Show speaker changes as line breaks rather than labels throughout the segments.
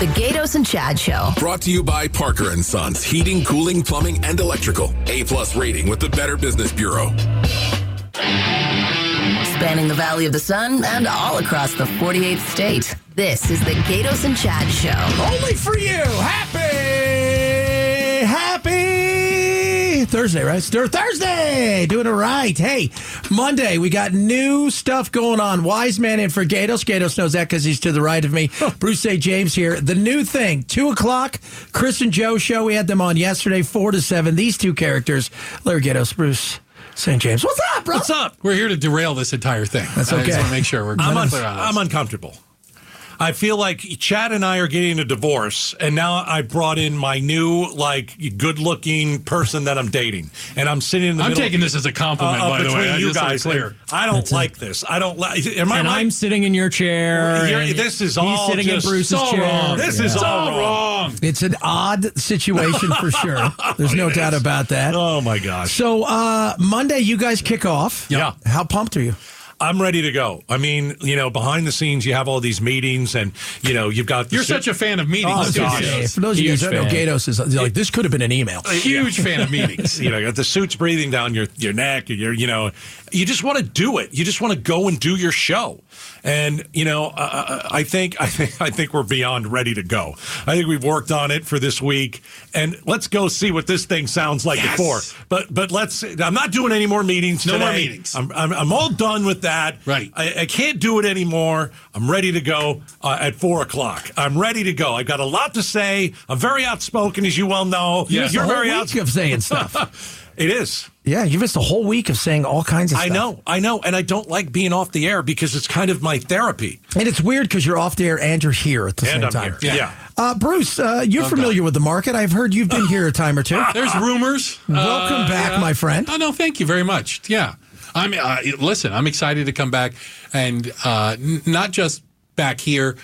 The Gatos and Chad Show.
Brought to you by Parker and Sons, heating, cooling, plumbing, and electrical. A plus rating with the Better Business Bureau.
Spanning the Valley of the Sun and all across the 48th state. This is the Gatos and Chad Show.
Only for you. Happy, happy Thursday, right? Stir Thursday. Doing it right. Hey, Monday, we got new stuff going on. Wise man in for Gatos. Gatos knows that because he's to the right of me. Bruce St. James here. The new thing, 2 o'clock, Chris and Joe show. We had them on yesterday, 4 to 7. These two characters, Larry Gatos, Bruce St. James. What's up, bro?
What's up? We're here to derail this entire thing.
That's okay.
I just want to make sure we're
I'm, un-
clear on this.
I'm uncomfortable. I feel like Chad and I are getting a divorce, and now I brought in my new, like, good-looking person that I'm dating, and I'm sitting in the middle.
I'm
middle.
taking this as a compliment,
uh,
by the way. I
you
just
guys.
clear.
I don't like this. I don't like. Am I
and
right?
I'm sitting in your chair.
This is
he's
all
sitting
just
in Bruce's
so
chair.
wrong.
This is
It's
all
all
wrong.
It's an odd situation for sure. There's no doubt about that.
Oh my gosh!
So uh, Monday, you guys kick off.
Yeah.
How pumped are you?
I'm ready to go. I mean, you know, behind the scenes, you have all these meetings, and you know, you've got.
You're such a fan of meetings.
Oh, gosh.
Gatos.
For those of you who
Huge
don't know. Gatos is like this could have been an email.
Huge fan of meetings.
you know, got the suits breathing down your your neck, and you're, you know, you just want to do it. You just want to go and do your show. And you know, uh, I think I think I think we're beyond ready to go. I think we've worked on it for this week, and let's go see what this thing sounds like
Yes.
before. But but let's. I'm not doing any more meetings.
No more meetings.
I'm, I'm I'm all done with that.
Right.
I, I can't do it anymore. I'm ready to go uh, at four o'clock. I'm ready to go. I've got a lot to say. I'm very outspoken, as you well know.
It's
You're very outspoken.
of saying stuff.
It is.
yeah, you missed a whole week of saying all kinds of
I
stuff.
know, I know, and I don't like being off the air because it's kind of my therapy.
And it's weird because you're off the air and you're here at the
And
same
I'm
time.
here. Yeah.
Uh, Bruce, uh, you're familiar with the market. I've heard you've been here a time or two.
There's rumors.
Welcome
Uh,
back,
yeah.
my friend.
Oh no, thank you very much. Yeah, I'm. Uh, listen, I'm excited to come back, and uh, n- not just back here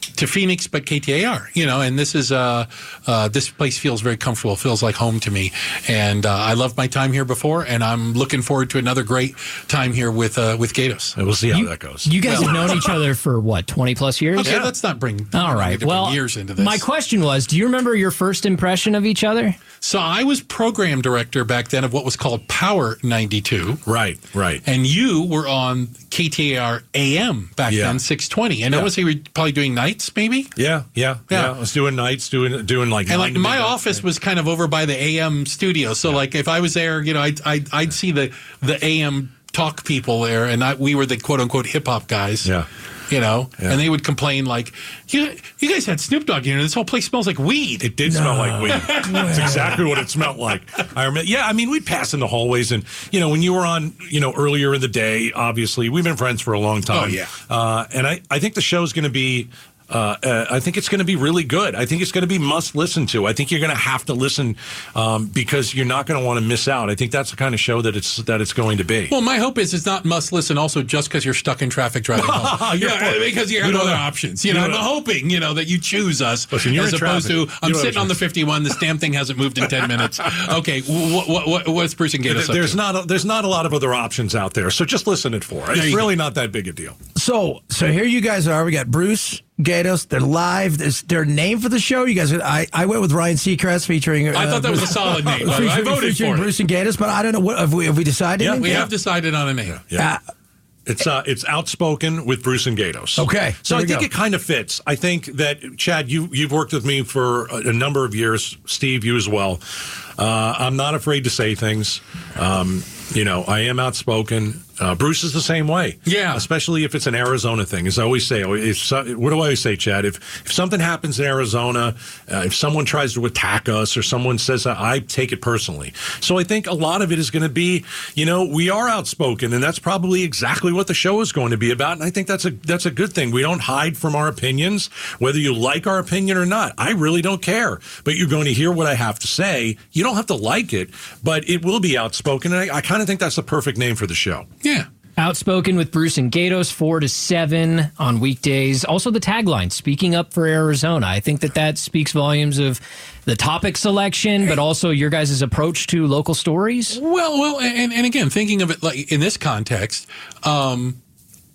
to Phoenix, but KTAR. You know, and this is uh, uh, this place feels very comfortable. Feels like home to me, and uh, I loved my time here before, and I'm looking forward to another great time here with uh, with Gatos.
We'll see how that goes.
You guys have known each other for what, 20 plus years?
Okay, let's not bring
All
any
right.
different
Well,
years into this.
my question was do you remember your first impression of each other?
so I was program director back then of what was called Power 92.
right, right.
And you were on KTAR AM back
Yeah.
then, 620. And I
Yeah.
was you were probably doing nights, maybe?
Yeah, yeah, yeah.
Yeah.
I was doing nights, doing doing like
And like my office was kind of over by the AM studio. So like if I was there, you know, I'd, I'd, I'd see the, the AM talk people there and I, we were the quote unquote hip hop guys.
Yeah.
You know,
Yeah.
and they would complain like, "You, you guys had Snoop Dogg here, and this whole place smells like weed."
It did smell like weed. That's exactly what it smelled like. I remember. Yeah, I mean, we'd pass in the hallways, and you know, when you were on, you know, earlier in the day, obviously, we've been friends for a long time.
Oh, yeah.
Uh, and I, I think the show's going to be. Uh, uh, I think it's going to be really good. I think it's going to be must listen to. I think you're going to have to listen um, because you're not going to want to miss out. I think that's the kind of show that it's that it's going to be.
Well, my hope is it's not must listen. Also, just because you're stuck in traffic driving home,
You're
yeah, because you
You
have other options. You
You
know, I'm hoping you know that you choose us
Listen,
as opposed
traffic.
to I'm
You
sitting on the 51. This damn thing hasn't moved in 10 minutes. Okay, what what, what what's Bruce and Gatos up
there's not a, there's not a lot of other options out there. So just listen at four. It's
you
really not that big a deal.
So, so here you guys are. We got Bruce Gatos. They're live. There's their name for the show. You guys, I, I went with Ryan Seacrest featuring.
I thought that was a solid name. by. I voted
featuring
for it.
Bruce and Gatos, but I don't know what have we have we decided.
Yeah,
anything?
we have decided on a name.
Yeah.
Uh,
It's uh, it's outspoken with Bruce and Gatos.
Okay,
so I think
go.
it kind of fits. I think that Chad, you you've worked with me for a, a number of years. Steve, you as well. Uh, I'm not afraid to say things. Um, you know, I am outspoken. Uh, Bruce is the same way.
Yeah.
especially if it's an Arizona thing. As I always say, if, so- what do I always say, Chad? If if something happens in Arizona, uh, if someone tries to attack us or someone says that, I take it personally. So I think a lot of it is going to be, you know, we are outspoken, and that's probably exactly what the show is going to be about. And I think that's a that's a good thing. We don't hide from our opinions, whether you like our opinion or not. I really don't care. But you're going to hear what I have to say. You don't have to like it, but it will be outspoken. And I, I kind of think that's the perfect name for the show.
Yeah.
Outspoken with Bruce and Gatos, four to seven on weekdays. Also, the tagline, speaking up for Arizona. I think that that speaks volumes of the topic selection, but also your guys' approach to local stories.
Well, well, and, and again, thinking of it like in this context, um,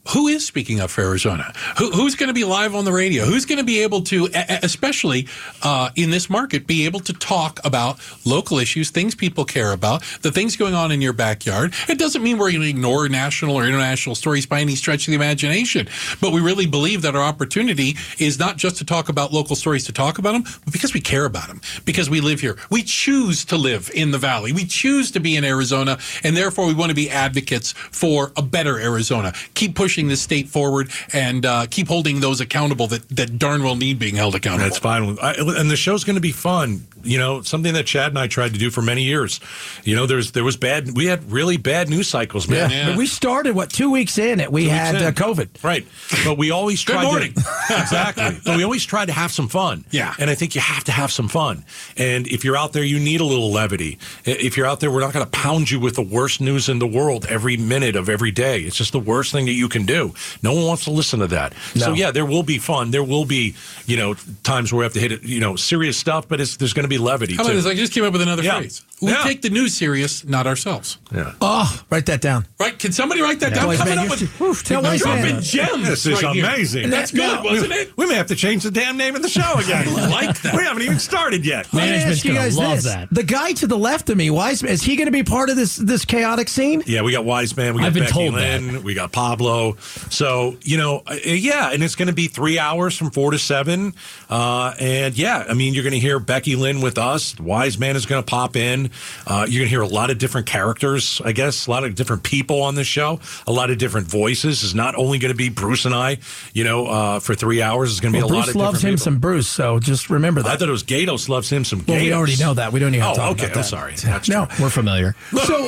who is speaking up for Arizona? Who, who's going to be live on the radio? Who's going to be able to, especially uh, in this market, be able to talk about local issues, things people care about, the things going on in your backyard? It doesn't mean we're going to ignore national or international stories by any stretch of the imagination, but we really believe that our opportunity is not just to talk about local stories to talk about them, but because we care about them, because we live here. We choose to live in the valley. We choose to be in Arizona, and therefore we want to be advocates for a better Arizona. Keep pushing this state forward and uh, keep holding those accountable that, that darn well need being held accountable.
That's fine. I, and the show's going to be fun. You know, something that Chad and I tried to do for many years. You know, there's there was bad. We had really bad news cycles, man.
Yeah. But we started what two weeks in it. We
Two
had uh, COVID.
Right. But we always
Good
tried
morning.
to Exactly. But we always tried to have some fun.
Yeah.
And I think you have to have some fun. And if you're out there, you need a little levity. If you're out there, we're not going to pound you with the worst news in the world every minute of every day. It's just the worst thing that you can do. No one wants to listen to that. So yeah, there will be fun. There will be, you know, times where we have to hit it, you know, serious stuff, but it's, there's going to be levity
How about
too.
this? I just came up with another
Yeah.
phrase. We
Yeah.
take the news serious, not ourselves.
yeah.
Oh, write that down.
Right? Can somebody write that down?
Wise
Coming
man,
up
you
with
should- Oof, take
You're
notes,
dropping
man.
gems.
This is
right here.
amazing.
That's good, wasn't it?
We may have to change the damn name of the show again.
I like that.
We haven't even started yet.
Let
Management's gonna love
this.
that.
The guy to the left of me, Wiseman, is he going to be part of this this chaotic scene?
Yeah, we got Wise Man, we got
I've been
Becky
told
Lynn, we got Pablo. So you know, uh, yeah, and it's going to be three hours from four to seven. Uh, and yeah, I mean, you're going to hear Becky Lynn with us. Wise Man is going to pop in. Uh, you're going to hear a lot of different characters, I guess, a lot of different people on this show, a lot of different voices. It's not only going to be Bruce and I, you know, uh, for three hours. It's going to be
Well,
a lot
Bruce
of
loves
different
him
people.
some Bruce, so just remember that.
I thought it was Gatos loves him some.
well, we already know that. We don't even have to
Oh,
talk
okay.
about that.
sorry. That's
no.
true.
We're familiar.
So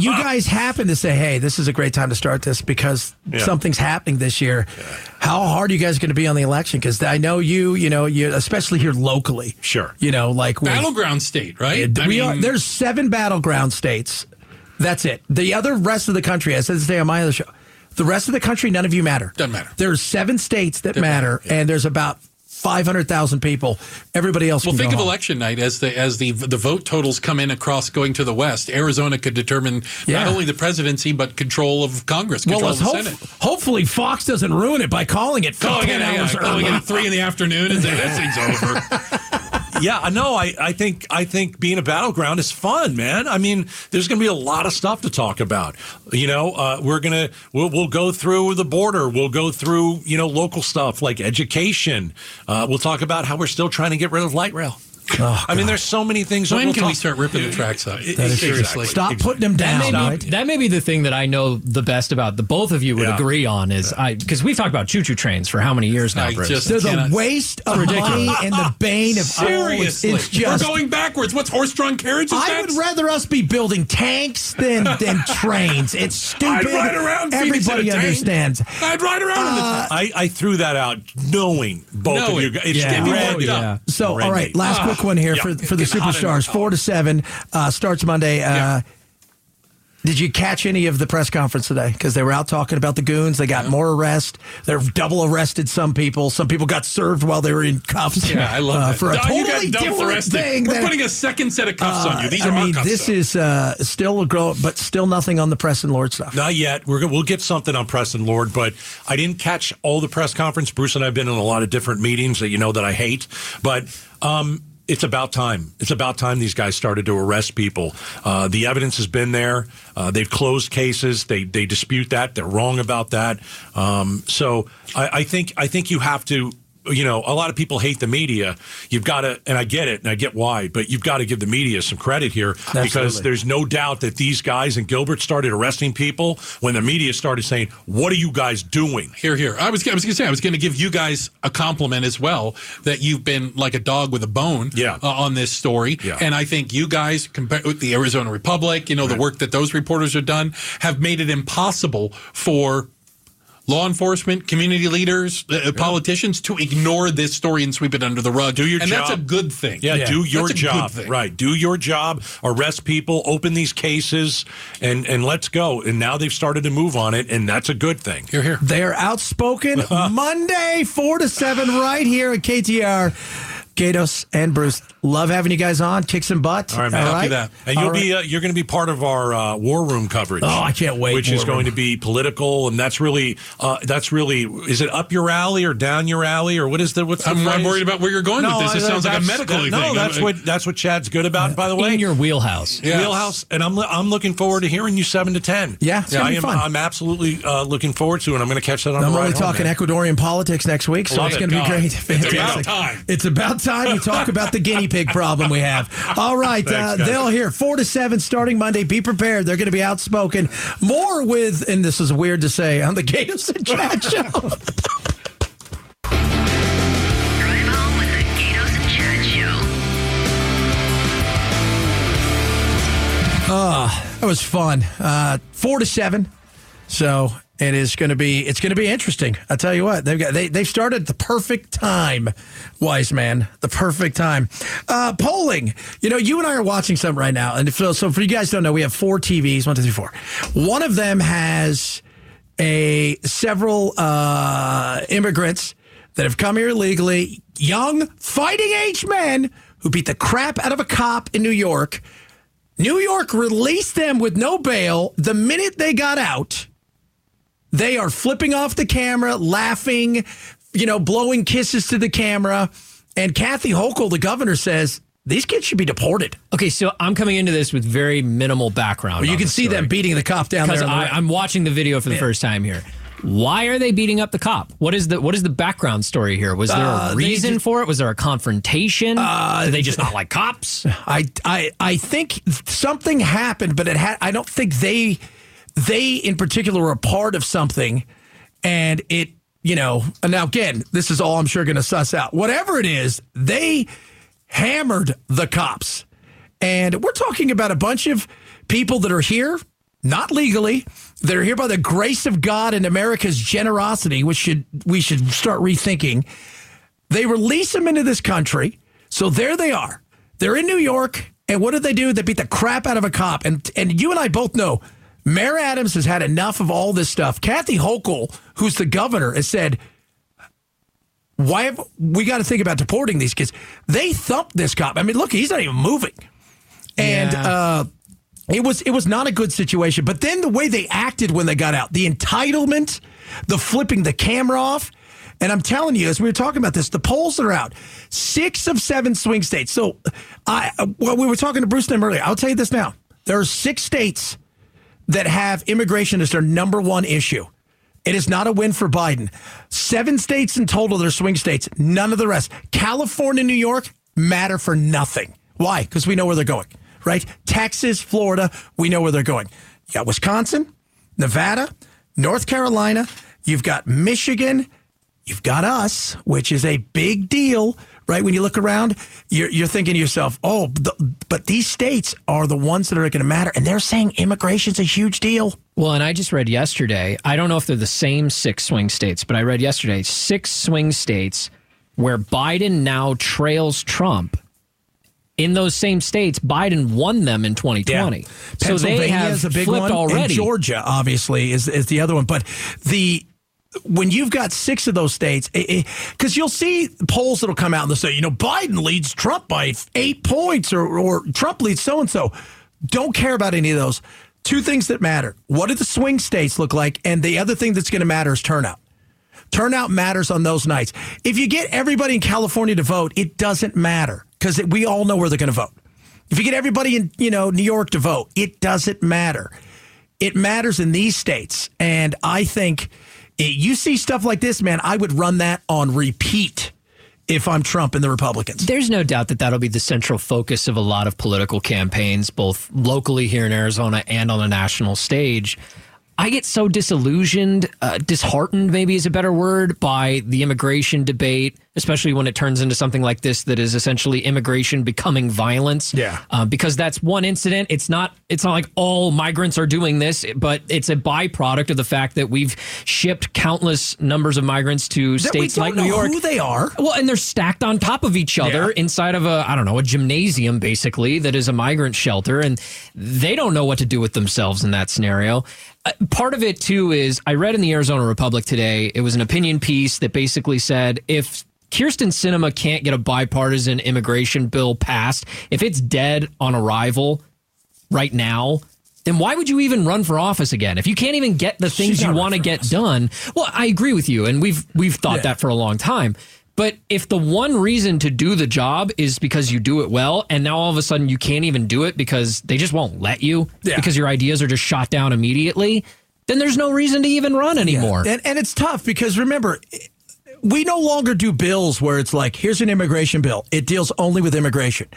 you guys happen to say, "Hey, this is a great time to start this because
Yeah.
something's happening this year." How hard are you guys going to be on the election? Because I know you, you know, you especially here locally.
Sure.
You know, like with-
Battleground state, right?
It- we
mean,
are, there's seven battleground states. That's it. The other rest of the country, I said this day on my other show, the rest of the country, none of you matter.
Doesn't matter.
There's seven states that matter, and there's about 500,000 people. Everybody else
Well, think of
home.
election night as the as the the vote totals come in across going to the west. Arizona could determine
Yeah.
not only the presidency but control of Congress, control
Well,
of the
hope,
Senate.
hopefully Fox doesn't ruin it by calling it
Calling
10
it, yeah,
hours
calling it
early.
at three in the afternoon and say that thing's over.
yeah, I know. I, I think I think being a battleground is fun, man. I mean, there's going to be a lot of stuff to talk about. You know, uh, we're gonna we'll, we'll go through the border. We'll go through you know local stuff like education. Uh, we'll talk about how we're still trying to get rid of light rail. Oh, I mean, there's so many things. that
When
we'll
can we start ripping the tracks up?
That is true.
Seriously.
Stop putting them down,
That may,
right?
be, that may be the thing that I know the best about. The both of you would
Yeah.
agree on is I because we've talked about choo choo trains for how many years now,
I
Bruce?
just-
They're the waste of money and the bane of oh, it's-
Seriously,
it's, just.
we're going backwards. What's horse-drawn carriages?
I
next?
would rather us be building tanks than than trains. It's stupid.
I'd ride around Phoenix in a
Everybody
tank.
understands.
I'd ride around in the uh,
I, I threw that out knowing both
Knowing.
of you guys. It's
Yeah.
red.
Oh, yeah.
So, all right,
Randy.
last ah. quick one here for
Yeah.
for the
hot in
superstars. Four to seven uh, starts Monday. Uh,
Yeah.
Did you catch any of the press conference today? Because they were out talking about the goons. They got more arrest. They're double arrested. Some people. Some people got served while they were in cuffs.
Yeah, I love
uh,
that.
for a
Oh,
totally
you got double
different
arrested.
thing.
We're
than-
putting a second set of cuffs on you. These
I
are
mean,
cuffs.
this
though.
is uh, still a grow, but still nothing on the Preston Lord stuff.
Not yet. We're we'll get something on Preston Lord, but I didn't catch all the press conference. Bruce and I've been in a lot of different meetings that you know that I hate, but um, it's about time. It's about time these guys started to arrest people. Uh, the evidence has been there. Uh, they've closed cases. They they dispute that. They're wrong about that. Um, so I, I think I think you have to. You know, a lot of people hate the media. You've got to, and I get it, and I get why, but you've got to give the media some credit here because there's no doubt that these guys and Gilbert started arresting people when the media started saying, "What are you guys doing?"
Here, here. I was, I was going to say, I was going to give you guys a compliment as well that you've been like a dog with a bone
Yeah.
uh, on this story.
Yeah.
And I think you guys, compared with the Arizona Republic, you know, the work that those reporters have done, have made it impossible for law enforcement, community leaders, uh, politicians to ignore this story and sweep it under the rug.
Do your job.
and
job.
that's a good thing.
Yeah, do your
That's
job. Right. Do your job. Arrest people, open these cases, and and let's go. And now they've started to move on it, and that's a good thing.
Here, here.
They're outspoken Monday, 4 to 7, right here at KTAR. Gatos and Bruce, love having you guys on. Kick some butt.
All right, man.
Copy that.
And you'll
All
be uh, you're going to be part of our uh, war room coverage.
Oh, I can't wait.
Which is
War
going to be political, and that's really uh, that's really is it up your alley or down your alley or what is the what's the
I'm, I'm worried about where you're going with this. It sounds like a medical
that-
thing.
No, that's
I'm-
what that's what Chad's good about. By the way,
in your wheelhouse.
Yes.
wheelhouse, and I'm I'm looking forward to hearing you seven to ten.
Yeah, it's gonna
I
be
am.
fun.
I'm absolutely uh, looking forward to it. I'm going to catch that on
I'm
the
only
ride
talking
man.
Ecuadorian politics next week, so
Love
it's going to be
God.
great.
It's about
Fantastic.
time.
It's about time we talk about the guinea pig problem we have. All right,
Thanks,
uh, they'll hear four to seven starting Monday. Be prepared; they're going to be outspoken. More with, and this is weird to say on the Gatos and Chad show.
Drive home with the Gatos and Chad Show.
That was fun. Uh, four to seven. So it is going to be it's going to be interesting. I tell you what, they've got they they've started the perfect time, wise man, the perfect time. Uh, polling. You know, you and I are watching something right now, and so, so for you guys don't know, we have four TVs. One, two, three, four. One of them has a several uh, immigrants that have come here illegally, young fighting age men who beat the crap out of a cop in New York. New York released them with no bail. The minute they got out, they are flipping off the camera, laughing, you know, blowing kisses to the camera. And Kathy Hochul, the governor, says these kids should be deported.
Okay, so I'm coming into this with very minimal background.
you can see
story.
them beating the cop down there. the-
I, I'm watching the video for the first time here. Why are they beating up the cop? What is the what is the background story here? Was there
Uh,
a reason
just-
for it? Was there a confrontation? Do they just not like cops?
I, I, I think something happened, but it had. I don't think they, they in particular were a part of something, and it, you know. and Now again, this is all I'm sure going to suss out. Whatever it is, they hammered the cops, and we're talking about a bunch of people that are here, not legally. that are here by the grace of God and America's generosity, which should we should start rethinking. They release them into this country. So there they are. They're in New York. And what did they do? They beat the crap out of a cop. And and you and I both know Mayor Adams has had enough of all this stuff. Kathy Hochul, who's the governor, has said, why have we got to think about deporting these kids? They thumped this cop. I mean, look, he's not even moving. And
Yeah.
uh it was it was not a good situation. But then the way they acted when they got out, the entitlement, the flipping the camera off. And I'm telling you, as we were talking about this, the polls are out. Six of seven swing states. So I well, we were talking to Bruce them earlier. I'll tell you this now. There are six states that have immigration as their number one issue. It is not a win for Biden. Seven states in total that are swing states, none of the rest. California, New York matter for nothing. Why? Because we know where they're going, right? Texas, Florida, we know where they're going. You got Wisconsin, Nevada, North Carolina, you've got Michigan, you've got us, which is a big deal, right? When you look around, you're, you're thinking to yourself, oh, the, but these states are the ones that are going to matter. And they're saying immigration's a huge deal.
Well, and I just read yesterday, I don't know if they're the same six swing states, but I read yesterday six swing states where Biden now trails Trump. In those same states, Biden won them in 2020. So
Pennsylvania
they have
is a big
flipped
one.
already.
And Georgia, obviously, is is the other one. But the when you've got six of those states, because you'll see polls that'll come out and they'll say, you know, Biden leads Trump by eight points, or or Trump leads so and so. Don't care about any of those. Two things that matter: what do the swing states look like, and the other thing that's going to matter is turnout. Turnout matters on those nights. If you get everybody in California to vote, it doesn't matter because we all know where they're going to vote. If you get everybody in, you know, New York to vote, it doesn't matter. It matters in these states, and I think eh, you see stuff like this, man. I would run that on repeat if I'm Trump and the Republicans.
There's no doubt that that'll be the central focus of a lot of political campaigns, both locally here in Arizona and on a national stage. I get so disillusioned, uh, disheartened, maybe is a better word, by the immigration debate, especially when it turns into something like this that is essentially immigration becoming violence.
Yeah.
Uh, because that's one incident. It's not. It's not like all migrants are doing this, but it's a byproduct of the fact that we've shipped countless numbers of migrants to
That
states like New York.
who they are.
Well, and they're stacked on top of each other
Yeah.
inside of a, I don't know, a gymnasium basically that is a migrant shelter. And they don't know what to do with themselves in that scenario. Uh, part of it, too, is I read in the Arizona Republic today, it was an opinion piece that basically said if Kyrsten Sinema can't get a bipartisan immigration bill passed, if it's dead on arrival right now, then why would you even run for office again? If you can't even get the things you want to get done, well, I agree with you, and we've we've thought
Yeah.
that for a long time. But if the one reason to do the job is because you do it well, and now all of a sudden you can't even do it because they just won't let you
Yeah.
because your ideas are just shot down immediately, then there's no reason to even run anymore.
And, and it's tough because remember, we no longer do bills where it's like, here's an immigration bill. It deals only with immigration.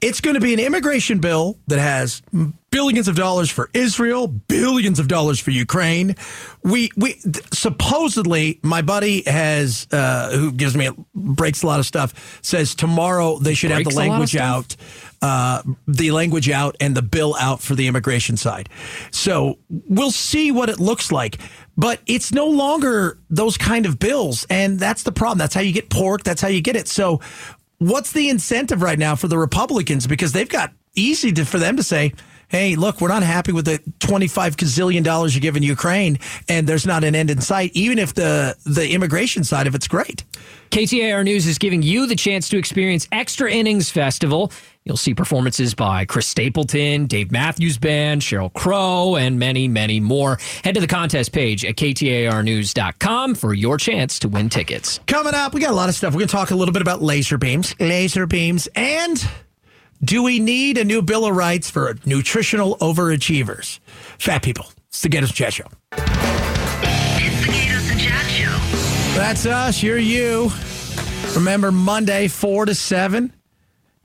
It's going to be an immigration bill that has billions of dollars for Israel, billions of dollars for Ukraine. We we supposedly my buddy has uh, who gives me breaks a lot of stuff says tomorrow they should have the language out uh, the language out and the bill out for the immigration side. So we'll see what it looks like. But it's no longer those kind of bills. And that's the problem. That's how you get pork. That's how you get it. So what's the incentive right now for the Republicans? Because they've got easy to, for them to say, hey, look, we're not happy with the 25 gazillion dollars you're giving Ukraine, and there's not an end in sight, even if the, the immigration side of it's great.
KTAR News is giving you the chance to experience Extra Innings Festival. You'll see performances by Chris Stapleton, Dave Matthews Band, Sheryl Crow, and many, many more. Head to the contest page at KTARnews.com for your chance to win tickets.
Coming up, we got a lot of stuff. We're going to talk a little bit about laser beams, laser beams, and do we need a new Bill of Rights for nutritional overachievers? Fat people. It's the Get Us Chat Show.
It's the Gatos and Chad Show.
That's us. You're you. Remember, Monday, 4 to 7.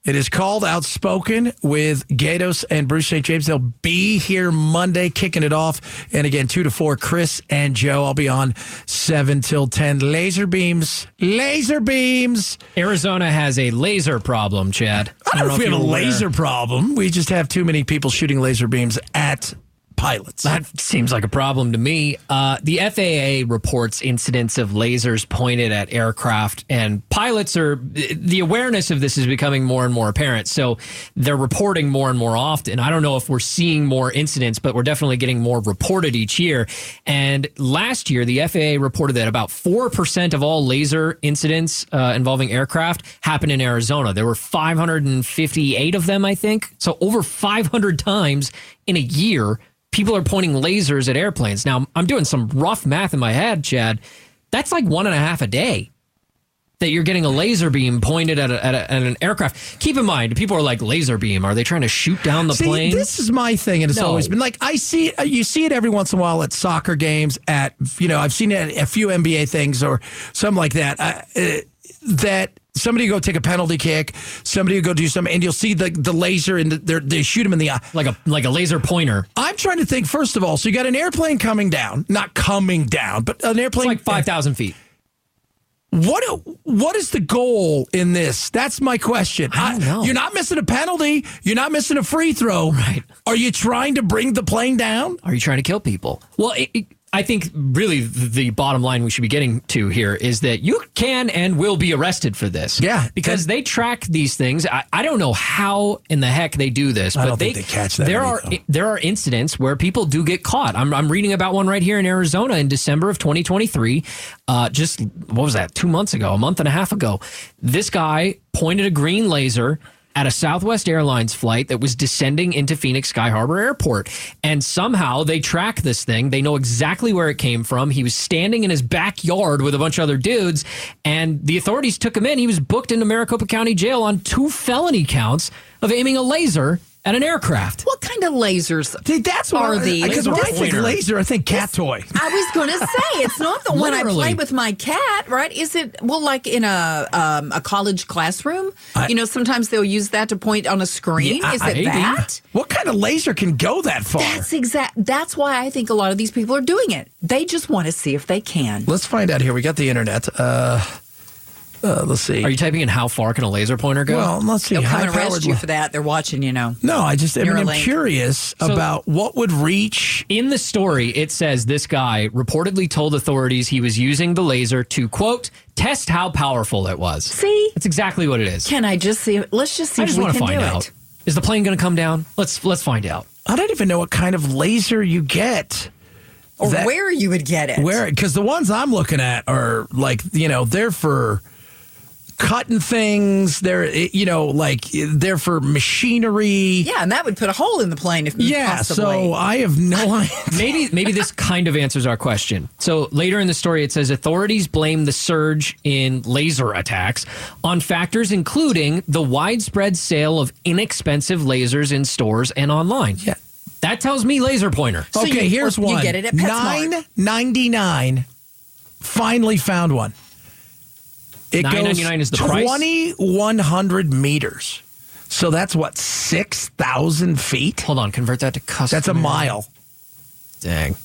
It is called Outspoken with Gatos and Bruce St. James. They'll be here Monday, kicking it off. And again, 2 to 4, Chris and Joe. I'll be on 7 till 10. Laser beams. Laser beams.
Arizona has a laser problem, Chad.
I don't know if we have a
aware.
laser problem. We just have too many people shooting laser beams at pilots.
That seems like a problem to me. Uh, the FAA reports incidents of lasers pointed at aircraft, and pilots are the awareness of this is becoming more and more apparent. So they're reporting more and more often. I don't know if we're seeing more incidents, but we're definitely getting more reported each year. And last year, the FAA reported that about 4% of all laser incidents uh, involving aircraft happened in Arizona. There were 558 of them, I think. So over 500 times in a year people are pointing lasers at airplanes. Now, I'm doing some rough math in my head, Chad. That's like one and a half a day that you're getting a laser beam pointed at, a, at, a, at an aircraft. Keep in mind, people are like, laser beam. Are they trying to shoot down the
See,
plane?
this is my thing, and it's
No.
always been like I see. You see it every once in a while at soccer games. At you know, I've seen it at a few NBA things or something like that. Uh, uh, that somebody go take a penalty kick, somebody go do something, and you'll see the the laser and the, they're- they shoot him in the eye.
like a like a laser pointer.
I'm trying to think. First of all, so you got an airplane coming down, not coming down, but an
It's
airplane
like 5,000 feet.
What what is the goal in this? That's my question.
I don't know.
you're not missing a penalty. You're not missing a free throw.
Right.
Are you trying to bring the plane down?
Are you trying to kill people? Well, it, it, I think really the bottom line we should be getting to here is that you can and will be arrested for this.
Yeah.
because they track these things. I, I don't know how in the heck they do this, but
don't
they,
they catch that
There
many,
are
though.
there are incidents where people do get caught. I'm I'm reading about one right here in Arizona in December of 2023. Uh, just what was that? Two months ago, a month and a half ago. This guy pointed a green laser at a Southwest Airlines flight that was descending into Phoenix Sky Harbor Airport. And somehow they track this thing. They know exactly where it came from. He was standing in his backyard with a bunch of other dudes, and the authorities took him in. He was booked into Maricopa County Jail on two felony counts of aiming a laser at an aircraft.
What kind of lasers
See, that's what
are
I-
these?
Because when I
This
think
is-
laser, I think cat toy.
I was going to say it's not the one I
Literally.
play with my cat, right? Is it well, like in a um, a college classroom?
I-
you know, sometimes they'll use that to point on a screen.
Yeah,
Is it
maybe.
that?
What kind of laser can go that far?
That's exact. That's why I think a lot of these people are doing it. They just want to see if they can.
Let's find out here. We got the internet. Uh, uh, let's see.
Are you typing in how far can a laser pointer go?
well, let's see.
They'll come and arrest you for that. They're watching, you know.
No, I just I mean, I'm
Neuralink.
curious about what would reach.
In the story, it says this guy reportedly told authorities he was using the laser to, quote, test how powerful it was.
See,
That's exactly what it is.
can I just see? Let's just see
I
if
just
we
want
can
to find out.
it.
Is the plane going to come down? Let's let's find out.
I don't even know what kind of laser you get.
Or
That-
where you would get it.
Where? Because the ones I'm looking at are like you know they're for cutting things. They're eh, you know like they're for machinery.
Yeah, and that would put a hole in the plane if
Yeah,
possibly.
so I have no idea.
maybe maybe this kind of answers our question. So later in the story, it says authorities blame the surge in laser attacks on factors including the widespread sale of inexpensive lasers in stores and online.
Yeah.
That tells me laser pointer.
So
okay,
you-
here's
you
one.
get it at PetSmart.
Nine ninety nine. Finally found one. It goes
is the price?
twenty one hundred meters. So that's what six thousand feet.
Hold on, convert that to custom.
That's a mile.
Dang.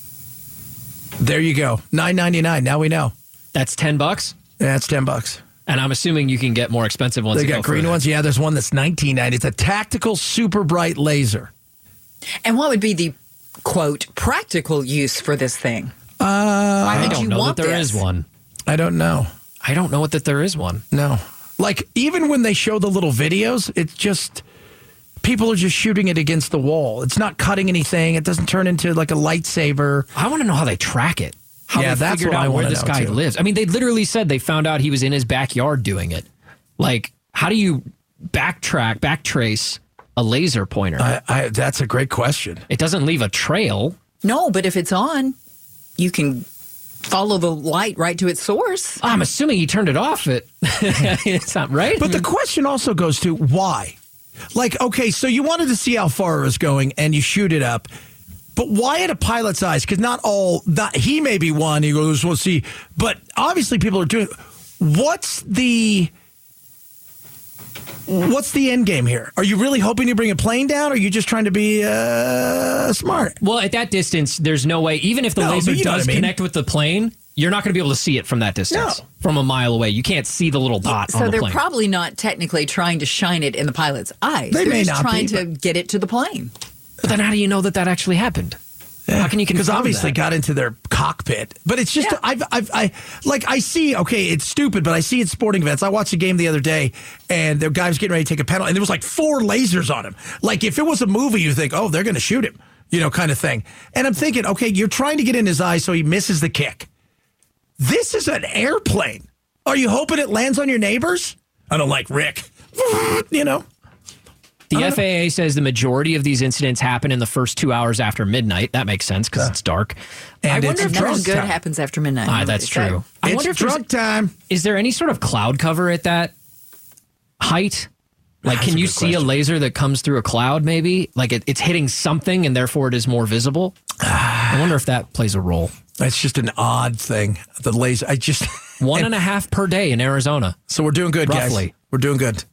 There you go. Nine ninety nine. Now we know.
That's 10 bucks.
That's ten bucks.
And I'm assuming you can get more expensive ones.
They got
go
green
further.
ones. Yeah, there's one that's nineteen ninety. It's a tactical super bright laser.
And what would be the quote practical use for this thing?
Uh,
Why
I
would
don't
you
know
want
that there
this?
is one.
I don't know.
I don't know what that there is one.
No. Like even when they show the little videos, it's just people are just shooting it against the wall. It's not cutting anything. It doesn't turn into like a lightsaber.
I want to know how they track it. How
Yeah,
they
that's
figured
what I
out where
wanna
this guy
too.
lives. I mean, they literally said they found out he was in his backyard doing it. Like, how do you backtrack, backtrace a laser pointer?
I, I, that's a great question.
it doesn't leave a trail.
No, but if it's on, you can follow the light right to its source.
I'm assuming he turned it off. It, it's not right.
But the question also goes to why? Like, okay, so you wanted to see how far it was going and you shoot it up. But why at a pilot's eyes? Because not all, not, he may be one, he goes, we'll see. But obviously people are doing, what's the, what's the end game here? Are you really hoping to bring a plane down or are you just trying to be uh, smart?
well, at that distance, there's no way. Even if the
No,
laser
but you know
does
I mean.
connect with the plane, you're not going to be able to see it from that distance.
No.
From a mile away, you can't see the little dot
So
on the
they're
plane.
probably not technically trying to shine it in the pilot's eyes.
They
are
may
just
not
trying
be,
to get it to the plane.
but then, how do you know that that actually happened? Can you
Because obviously
that?
got into their cockpit, but it's just
Yeah.
I've, I've I like I see. Okay, it's stupid, but I see at sporting events. I watched a game the other day, and the guy was getting ready to take a penalty, and there was like four lasers on him. Like if it was a movie, you think, oh, they're going to shoot him, you know, kind of thing. And I'm thinking, okay, you're trying to get in his eye so he misses the kick. This is an airplane. Are you hoping it lands on your neighbors? I don't like Rick. you know.
The FAA says the majority of these incidents happen in the first two hours after midnight. That makes sense because it's dark.
And
I
it's
wonder if nothing good
time.
happens after midnight.
Ah, that's
Is that-
true. I
It's
wonder if there's-
drunk time.
is there any sort of cloud cover at that height? Like,
That's
can you
good
see a laser that comes through a cloud? Maybe like it, it's hitting something, and therefore it is more visible. I wonder if that plays a role.
It's just an odd thing. The laser. I just
One and a half per day in Arizona.
So we're doing good, guys. We're doing good.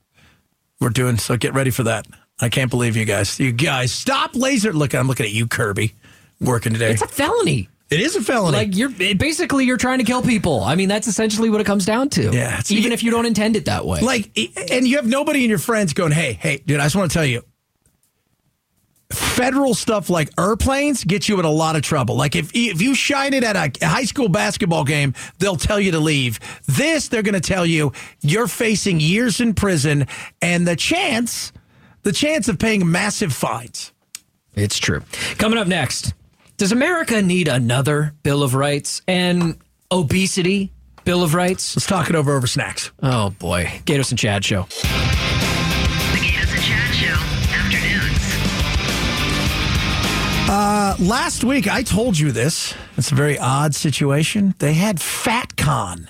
We're doing so. Get ready for that. I can't believe you guys. You guys, stop laser. looking. I'm looking at you, Kirby, working today.
It's a felony.
it is a felony.
Like you're basically you're trying to kill people. I mean, that's essentially what it comes down to.
Yeah,
even if you don't intend it that way.
like, and you have nobody in your friends going, "Hey, hey, dude, I just want to tell you." Federal stuff like airplanes gets you in a lot of trouble. Like if if you shine it at a high school basketball game, they'll tell you to leave. This they're going to tell you you're facing years in prison and the chance the chance of paying massive fines.
It's true. Coming up next, does America need another Bill of Rights and obesity Bill of Rights?
Let's talk it over over snacks.
Oh boy, Gatos and Chad show.
Last week, I told you this. It's a very odd situation. They had FatCon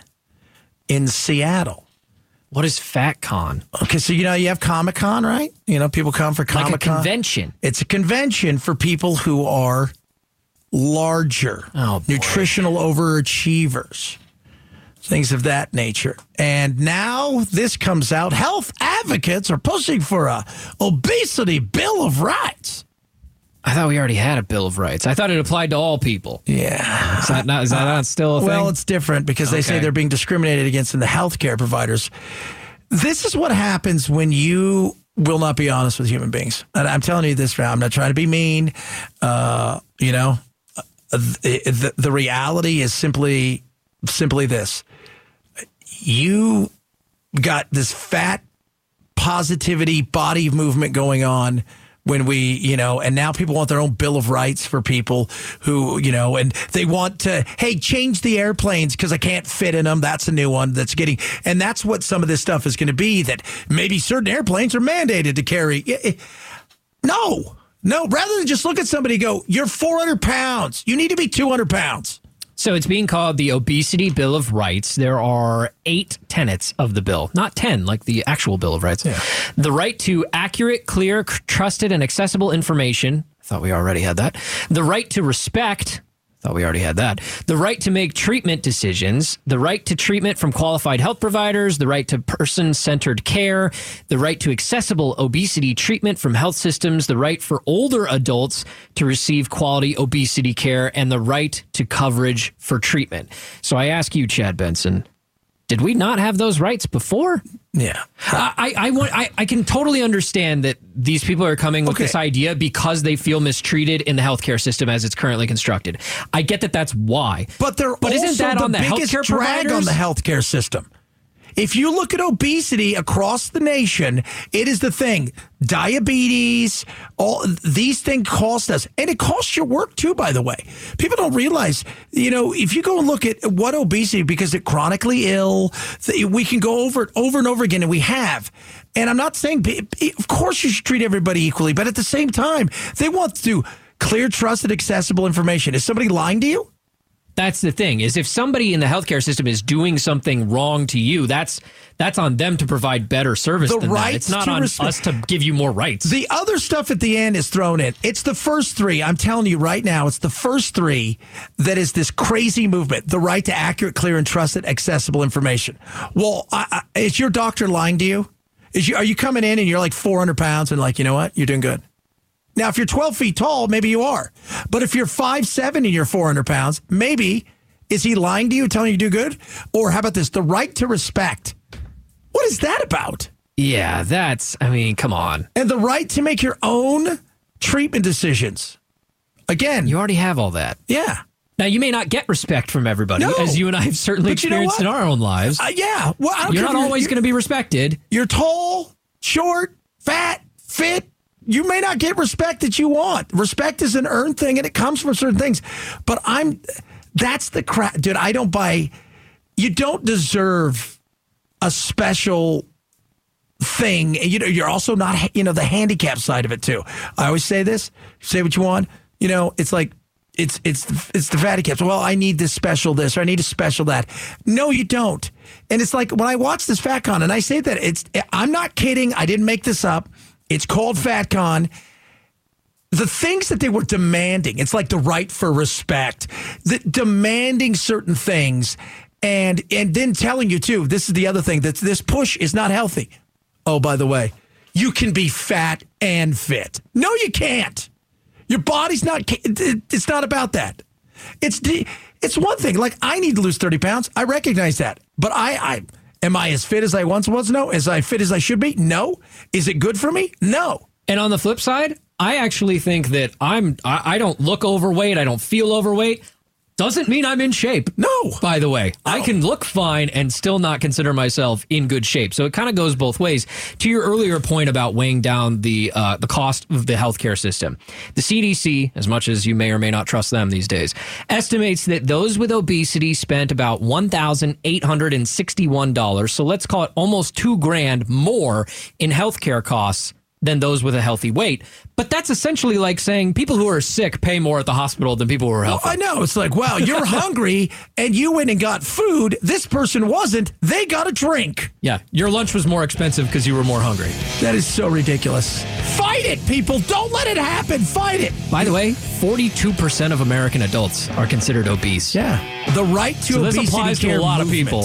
in Seattle.
What is FatCon?
Okay, so you know you have Comic Con, right? You know people come for
Like a
Comic Con.
convention.
It's a convention for people who are larger,
Oh,
nutritional overachievers, things of that nature. And now this comes out. Health advocates are pushing for a obesity bill of rights.
I thought we already had a Bill of Rights. I thought it applied to all people.
Yeah.
Is that not, is that not still a thing?
Well, it's different because they say
Okay.
they're being discriminated against in the healthcare providers. This is what happens when you will not be honest with human beings. And I'm telling you this, now, I'm not trying to be mean. Uh, you know, uh, the, the, the reality is simply simply this: you got this fat positivity body movement going on when we, you know, and now people want their own bill of rights for people who, you know, and they want to, hey, change the airplanes because I can't fit in them. That's a new one that's getting, and that's what some of this stuff is going to be that maybe certain airplanes are mandated to carry. No, no, rather than just look at somebody go, you're 400 pounds. You need to be 200 pounds.
So it's being called the Obesity Bill of Rights. There are eight tenets of the bill, not 10 like the actual Bill of Rights. The right to accurate, clear, trusted, and accessible information. I thought we already had that. The right to respect. Thought we already had that. The right to make treatment decisions, the right to treatment from qualified health providers, the right to person centered care, the right to accessible obesity treatment from health systems, the right for older adults to receive quality obesity care, and the right to coverage for treatment. So I ask you, Chad Benson, did we not have those rights before?
Yeah.
I, I, I want I, I can totally understand that these people are coming with
Okay.
this idea because they feel mistreated in the healthcare system as it's currently constructed. I get that that's why.
But they're
but isn't that
the
on the
biggest
healthcare
drag on the healthcare system. If you look at obesity across the nation, it is the thing. Diabetes, all these things cost us, and it costs your work too. By the way, people don't realize. You know, if you go and look at what obesity, because it chronically ill, we can go over it over and over again, and we have. And I'm not saying, of course, you should treat everybody equally, but at the same time, they want to clear, trusted, accessible information. Is somebody lying to you?
That's the thing is if somebody in the healthcare system is doing something wrong to you, that's that's on them to provide better service
The
than that. It's not on us to give you more rights.
The other stuff at the end is thrown in. It's the first three. I'm telling you right now, it's the first three that is this crazy movement the right to accurate, clear, and trusted, accessible information. Well, I, I, is your doctor lying to you? Is you? Are you coming in and you're like 400 pounds and like, you know what? You're doing good. Now, if you're 12 feet tall, maybe you are. But if you're 5'7 and you're 400 pounds, maybe is he lying to you, telling you to do good? Or how about this? The right to respect. What is that about?
yeah, that's I mean, come on.
and the right to make your own treatment decisions. Again,
You already have all that.
yeah.
Now you may not get respect from everybody,
No.
as you and I have certainly
But you know
experienced in our own lives.
Uh, yeah. Well, I don't
You're not always
you're,
going to be respected.
You're tall, short, fat, fit. You may not get respect that you want. Respect is an earned thing and it comes from certain things. But I'm, that's the crap. Dude, I don't buy, you don't deserve a special thing. You know, you're also not, you know, the handicap side of it too. I always say this, say what you want. You know, it's like, it's it's it's the handicaps. Well, I need this special this or I need a special that. No, you don't. And it's like when I watch this FatCon and I say that it's I'm not kidding. I didn't make this up. It's called FatCon. The things that they were demanding, it's like the right for respect, the, demanding certain things, and and then telling you too. This is the other thing that this push is not healthy. Oh, by the way, you can be fat and fit. No, you can't. Your body's not. It's not about that. It's it's one thing. Like I need to lose thirty pounds. I recognize that. But I, I am I as fit as I once was? No. As I fit as I should be? No. Is it good for me? No.
And on the flip side, I actually think that I'm I, I don't look overweight. I don't feel overweight. Doesn't mean I'm in shape.
No.
By the way, I can look fine and still not consider myself in good shape. So it kind of goes both ways. To your earlier point about weighing down the uh, the cost of the healthcare system, the CDC, as much as you may or may not trust them these days, estimates that those with obesity spent about one thousand eight hundred and sixty one dollars. So let's call it almost two grand more in healthcare costs than those with a healthy weight. But that's essentially like saying people who are sick pay more at the hospital than people who are healthy.
I know. It's like, wow, you're hungry and you went and got food. This person wasn't. They got a drink.
Yeah, your lunch was more expensive because you were more hungry.
That is so ridiculous. Fight it, people. Don't let it happen. Fight it.
By the way, 42% of American adults are considered obese.
Yeah. The right to
So this
obesity
applies to a lot of people.